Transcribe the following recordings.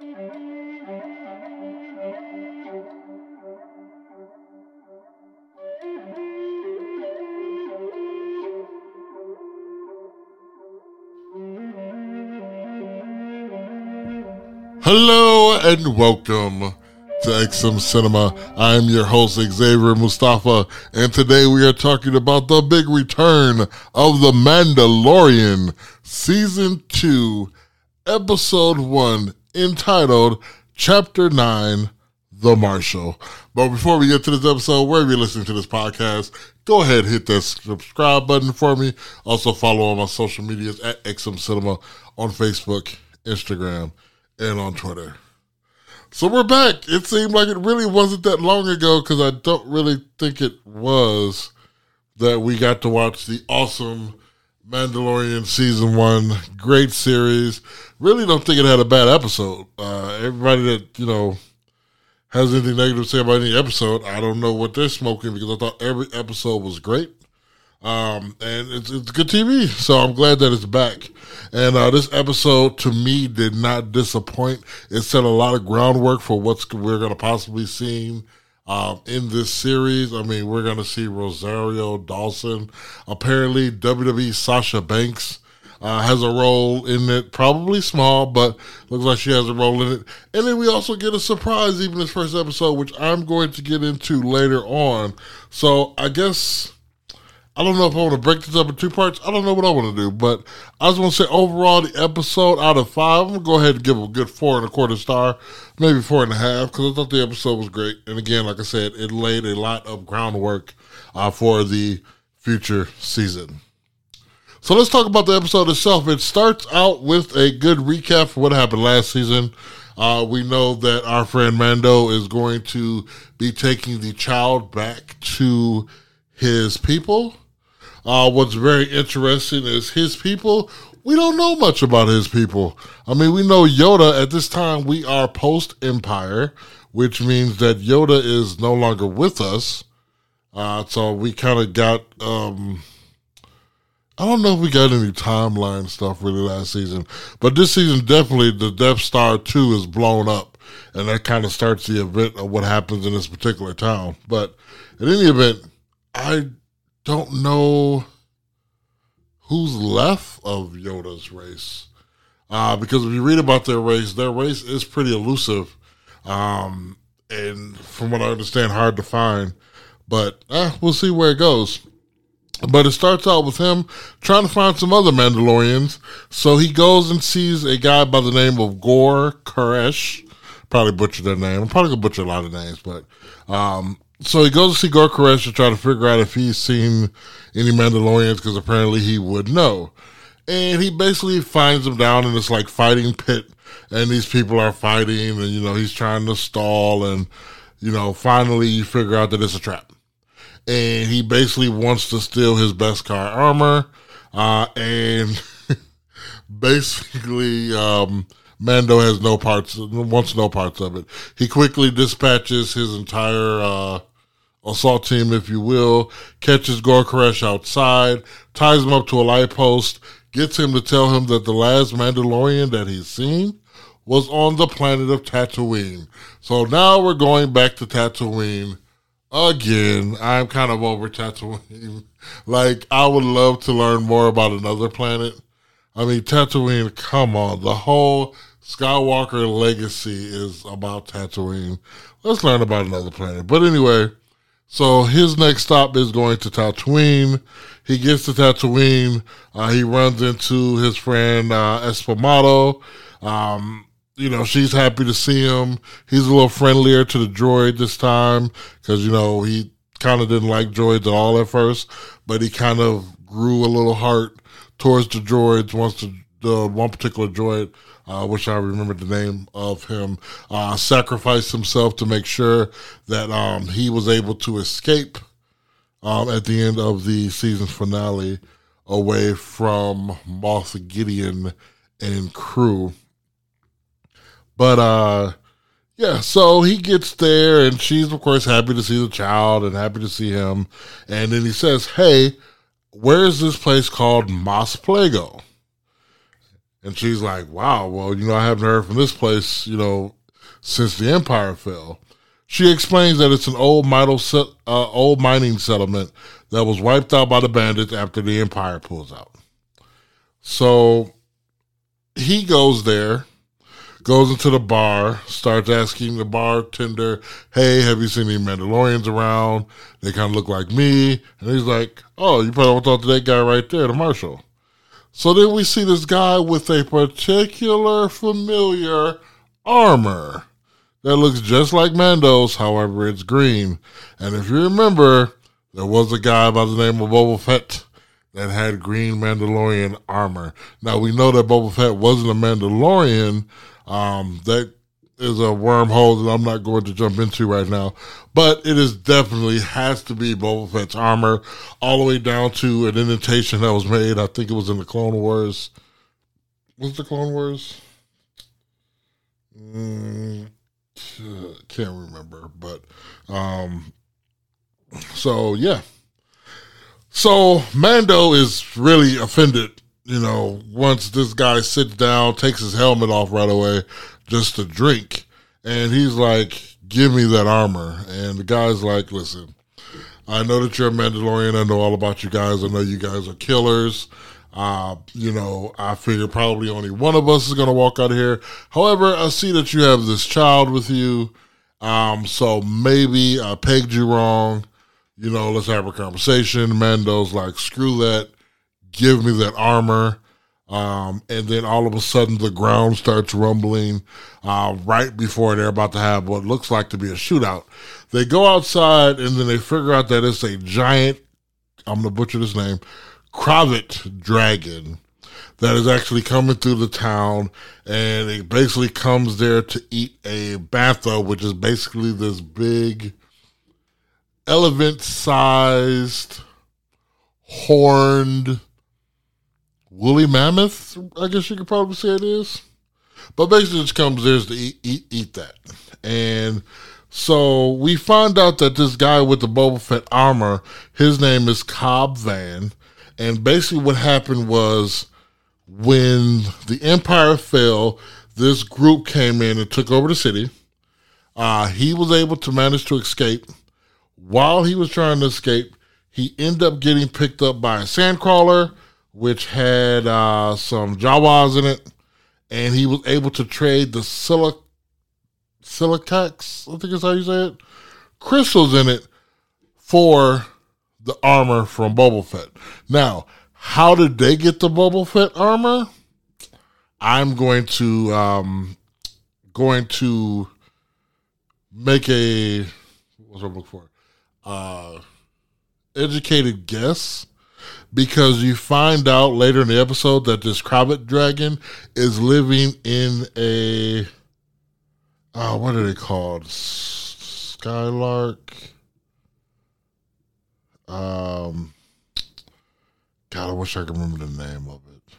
Hello and welcome to XM Cinema. I'm your host, Xavier Mustafa, and today we are talking about the big return of The Mandalorian, Season 2, Episode 1, entitled Chapter 9 The Marshal. But before we get to this episode, wherever you're listening to this podcast, go ahead hit that subscribe button for me. Also follow on my social medias at XM Cinema on Facebook, Instagram, and on Twitter. So we're back. It seemed like it really wasn't that long ago because I don't really think it was that we got to watch the awesome Mandalorian season one. Great series. Really don't think it had a bad episode. Uh, everybody that, you know, has anything negative to say about any episode, I don't know what they're smoking because I thought every episode was great. Um, and it's, it's good TV. So I'm glad that it's back. And uh, this episode to me did not disappoint. It set a lot of groundwork for what's we're going to possibly see um, in this series. I mean, we're going to see Rosario Dawson. Apparently, WWE Sasha Banks uh, has a role in it, probably small, but looks like she has a role in it. And then we also get a surprise, even this first episode, which I'm going to get into later on. So I guess I don't know if I want to break this up in two parts. I don't know what I want to do, but I just want to say overall, the episode out of five, I'm to go ahead and give a good four and a quarter star, maybe four and a half, because I thought the episode was great. And again, like I said, it laid a lot of groundwork uh, for the future season. So let's talk about the episode itself. It starts out with a good recap for what happened last season. Uh, we know that our friend Mando is going to be taking the child back to his people. Uh, what's very interesting is his people. We don't know much about his people. I mean, we know Yoda at this time. We are post Empire, which means that Yoda is no longer with us. Uh, so we kind of got. Um, I don't know if we got any timeline stuff really last season, but this season definitely the Death Star two is blown up, and that kind of starts the event of what happens in this particular town. But in any event, I don't know who's left of Yoda's race. Uh, because if you read about their race, their race is pretty elusive. Um, and from what I understand, hard to find. But eh, we'll see where it goes. But it starts out with him trying to find some other Mandalorians. So he goes and sees a guy by the name of Gor Koresh. Probably butchered their name. I'm probably gonna butcher a lot of names, but um, so he goes to see Gor Koresh to try to figure out if he's seen any Mandalorians because apparently he would know. And he basically finds them down in this like fighting pit, and these people are fighting, and you know he's trying to stall, and you know finally you figure out that it's a trap, and he basically wants to steal his beskar armor, uh, and basically um, Mando has no parts, wants no parts of it. He quickly dispatches his entire uh, assault team, if you will, catches Gor Koresh outside, ties him up to a light post, gets him to tell him that the last Mandalorian that he's seen was on the planet of Tatooine. So now we're going back to Tatooine again. I'm kind of over Tatooine. like, I would love to learn more about another planet. I mean, Tatooine, come on. The whole Skywalker legacy is about Tatooine. Let's learn about another planet. But anyway, so his next stop is going to Tatooine. He gets to Tatooine. Uh, he runs into his friend uh. Um, you know, she's happy to see him. He's a little friendlier to the droid this time because, you know, he kind of didn't like droids at all at first, but he kind of grew a little heart towards the droids once the, the one particular droid I wish I remembered the name of him, uh, sacrificed himself to make sure that um, he was able to escape um, at the end of the season finale away from Moff Gideon and crew. But uh, yeah, so he gets there, and she's of course happy to see the child and happy to see him. And then he says, "Hey, where is this place called Mos Pelgo?" And she's like, wow, well, you know, I haven't heard from this place, you know, since the empire fell. She explains that it's an old, uh, old mining settlement that was wiped out by the bandits after the empire pulls out. So he goes there, goes into the bar, starts asking the bartender, Hey, have you seen any Mandalorians around? They kind of look like me. And he's like, Oh, you probably want to talk to that guy right there, the marshal. So then we see this guy with a particular familiar armor that looks just like Mando's, however, it's green. And if you remember, there was a guy by the name of Boba Fett that had green Mandalorian armor. Now we know that Boba Fett wasn't a Mandalorian. Um, that is a wormhole that I'm not going to jump into right now, but it is definitely has to be Boba Fett's armor, all the way down to an indentation that was made. I think it was in the Clone Wars. Was the Clone Wars? Mm, can't remember, but um, so yeah. So Mando is really offended, you know, once this guy sits down, takes his helmet off right away just to drink. And he's like, Give me that armor. And the guy's like, Listen, I know that you're a Mandalorian. I know all about you guys. I know you guys are killers. Uh, you know, I figure probably only one of us is going to walk out of here. However, I see that you have this child with you. Um, so maybe I pegged you wrong you know, let's have a conversation. Mando's like, screw that, give me that armor. Um, and then all of a sudden the ground starts rumbling uh, right before they're about to have what looks like to be a shootout. They go outside and then they figure out that it's a giant, I'm going to butcher this name, Krayt dragon that is actually coming through the town and it basically comes there to eat a bantha, which is basically this big elephant sized, horned, woolly mammoth, I guess you could probably say it is. But basically, it comes there to eat, eat, eat that. And so we find out that this guy with the Boba Fett armor, his name is Cobb Van. And basically, what happened was when the Empire fell, this group came in and took over the city. Uh, he was able to manage to escape while he was trying to escape, he ended up getting picked up by a sandcrawler, which had uh, some Jawas in it, and he was able to trade the silic silicax, I think is how you say it, crystals in it for the armor from Boba Fett. Now, how did they get the Boba Fett armor? I'm going to um going to make a what's I'm looking for? uh, educated guess because you find out later in the episode that this Krayt dragon is living in a uh, what are they called? Skylark. Um, God, I wish I could remember the name of it.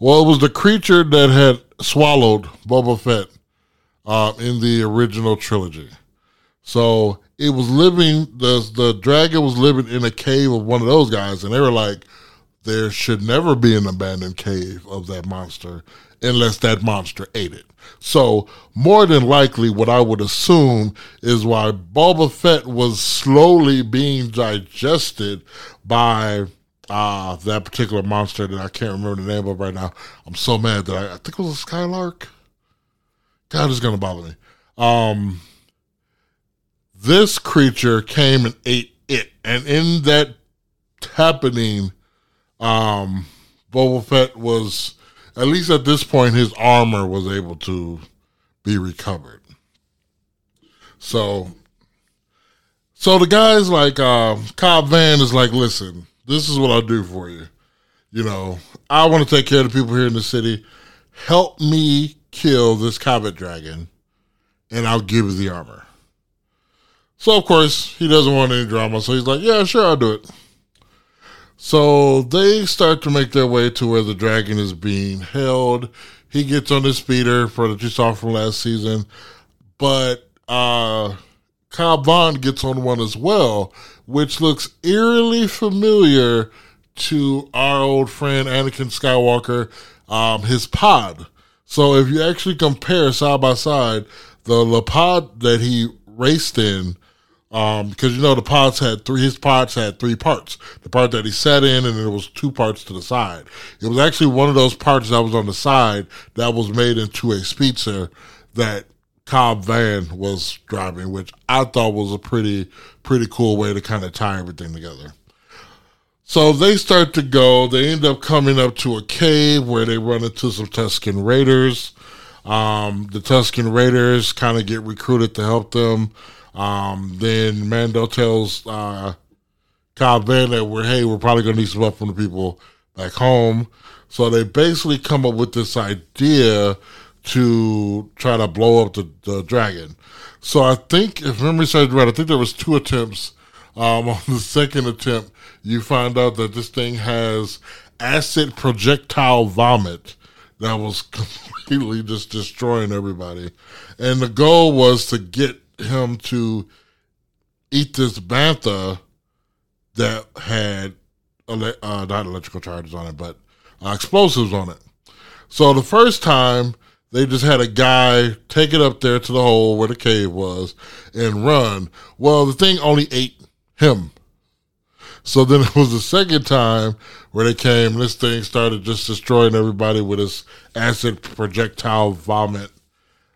Well, it was the creature that had swallowed Boba Fett uh, in the original trilogy. So it was living the the dragon was living in a cave of one of those guys, and they were like, there should never be an abandoned cave of that monster unless that monster ate it. So more than likely, what I would assume is why Boba Fett was slowly being digested by uh, that particular monster that I can't remember the name of right now. I'm so mad that I, I think it was a Skylark. God is to bother me. Um, this creature came and ate it, and in that happening, um, Boba Fett was at least at this point his armor was able to be recovered. So, so the guys like uh, Cobb Vann is like, listen, this is what I'll do for you. You know, I want to take care of the people here in the city. Help me kill this Krayt dragon, and I'll give you the armor. So of course he doesn't want any drama, so he's like, "Yeah, sure, I'll do it." So they start to make their way to where the dragon is being held. He gets on his speeder for that you saw from last season, but uh, Cobb Vann gets on one as well, which looks eerily familiar to our old friend Anakin Skywalker um, his pod. So if you actually compare side by side the the pod that he raced in, um, because you know the pods had three. His pods had three parts. The part that he sat in, and there was two parts to the side. It was actually one of those parts that was on the side that was made into a speedster that Cobb Vann was driving, which I thought was a pretty pretty cool way to kind of tie everything together. So they start to go. They end up coming up to a cave where they run into some Tusken Raiders. Um, the Tusken Raiders kind of get recruited to help them. Um, then Mando tells uh, Cobb Vann that we're hey, we're probably gonna need some help from the people back home. So they basically come up with this idea to try to blow up the, the dragon. So I think, if memory serves right, I think there was two attempts. Um, on the second attempt, you find out that this thing has acid projectile vomit that was completely just destroying everybody. And the goal was to get him to eat this bantha that had uh, not electrical charges on it, but uh, explosives on it. So the first time they just had a guy take it up there to the hole where the cave was and run. Well, the thing only ate him. So then it was the second time where they came. This thing started just destroying everybody with its acid projectile vomit.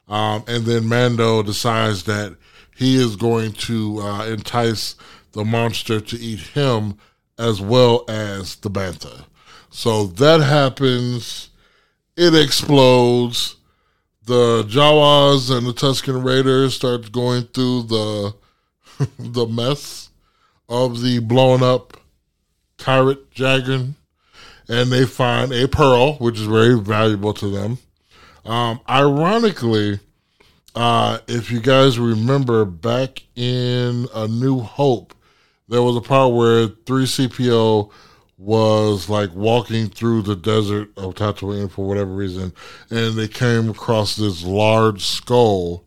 Um, and then Mando decides that he is going to uh, entice the monster to eat him as well as the bantha. So that happens. It explodes. The Jawas and the Tusken Raiders start going through the the mess of the blown up pirate dragon, and they find a pearl, which is very valuable to them. Um, ironically, uh, if you guys remember back in A New Hope, there was a part where 3CPO was like walking through the desert of Tatooine for whatever reason, and they came across this large skull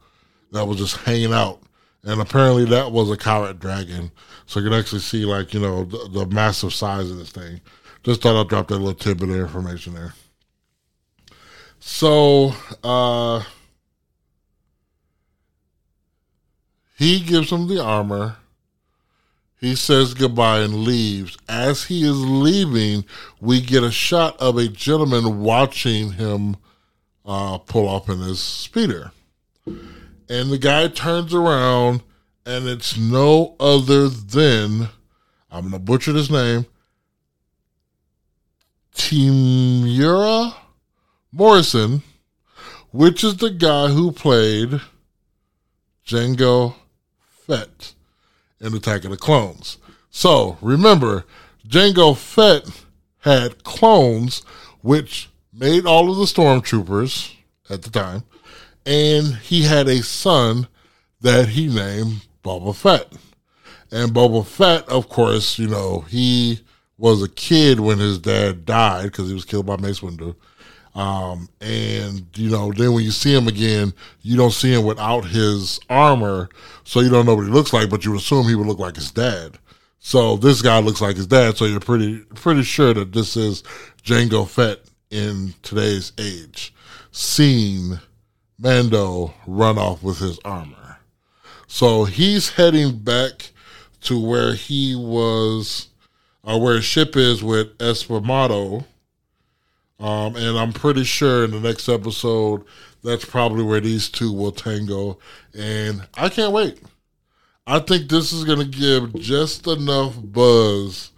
that was just hanging out. And apparently that was a Krayt dragon. So you can actually see like, you know, the, the massive size of this thing. Just thought I'd drop that little tidbit of information there. So, uh, he gives him the armor he says goodbye and leaves. As he is leaving, we get a shot of a gentleman watching him uh, pull up in his speeder. And the guy turns around, and it's no other than, I'm going to butcher his name, Temuera Morrison, which is the guy who played Jango Fett in Attack of the Clones. So remember, Jango Fett had clones, which made all of the stormtroopers at the time, and he had a son that he named Boba Fett. And Boba Fett, of course, you know, he was a kid when his dad died because he was killed by Mace Windu. Um, and you know, then when you see him again, you don't see him without his armor, so you don't know what he looks like, but you assume he would look like his dad. So this guy looks like his dad, so you're pretty pretty sure that this is Jango Fett in today's age, seeing Mando run off with his armor. So he's heading back to where he was, or uh, where his ship is with Esparmado um, and I'm pretty sure in the next episode, that's probably where these two will tango. And I can't wait. I think this is going to give just enough buzz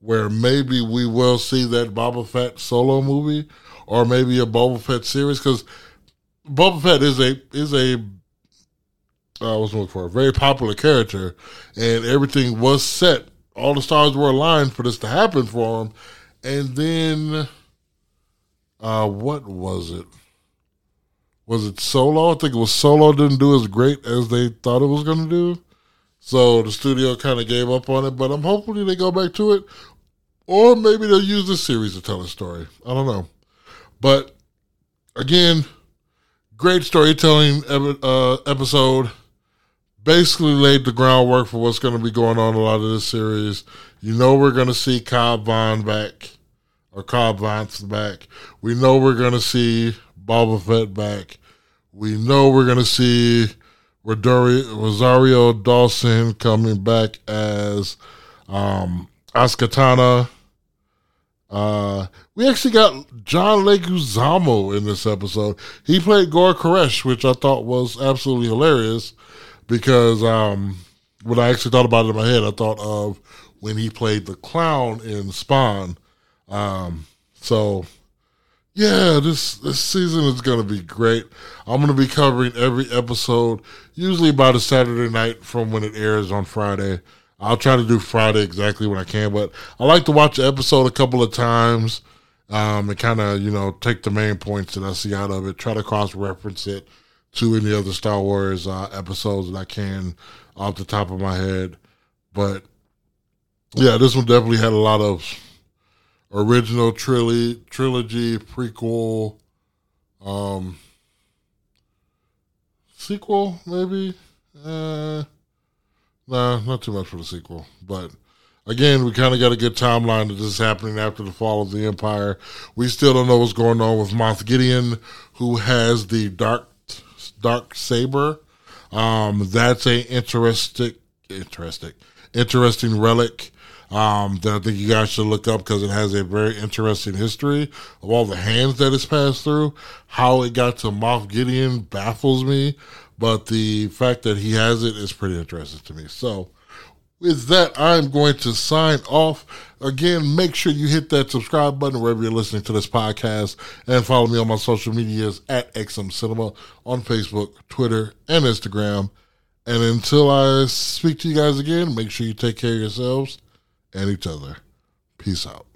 where maybe we will see that Boba Fett solo movie or maybe a Boba Fett series because Boba Fett is a is a uh, was looking for a very popular character, and everything was set. All the stars were aligned for this to happen for him, and then uh, what was it? Was it Solo? I think it was Solo didn't do as great as they thought it was going to do. So the studio kind of gave up on it, but I'm hoping they go back to it. Or maybe they'll use this series to tell a story. I don't know. But again, great storytelling uh, episode. basically laid the groundwork for what's going to be going on a lot of this series. You know, we're going to see Cobb Vanth back, or Cobb Vanth back. We know we're going to see Boba Fett back. We know we're going to see Rosario Dawson coming back as um, Uh, we actually got John Leguizamo in this episode. He played Gor Koresh, which I thought was absolutely hilarious because um, when I actually thought about it in my head, I thought of when he played the clown in Spawn. Um, so yeah, this this season is going to be great. I'm going to be covering every episode, usually about a Saturday night from when it airs on Friday. I'll try to do Friday exactly when I can, but I like to watch the episode a couple of times um, and kind of you know take the main points that I see out of it, try to cross reference it to any other Star Wars uh, episodes that I can off the top of my head. But yeah, this one definitely had a lot of original trilogy, trilogy prequel, um, sequel maybe. Uh, nah, not too much for the sequel, but again, we kind of got a good timeline that this is happening after the fall of the Empire. We still don't know what's going on with Moff Gideon, who has the dark dark saber. Um, that's a interesting, interesting, interesting relic um, that I think you guys should look up because it has a very interesting history of all the hands that it's passed through. How it got to Moff Gideon baffles me, but the fact that he has it is pretty interesting to me. So, with that, I'm going to sign off. Again, make sure you hit that subscribe button wherever you're listening to this podcast and follow me on my social medias at XM Cinema on Facebook, Twitter, and Instagram. And until I speak to you guys again, make sure you take care of yourselves and each other. Peace out.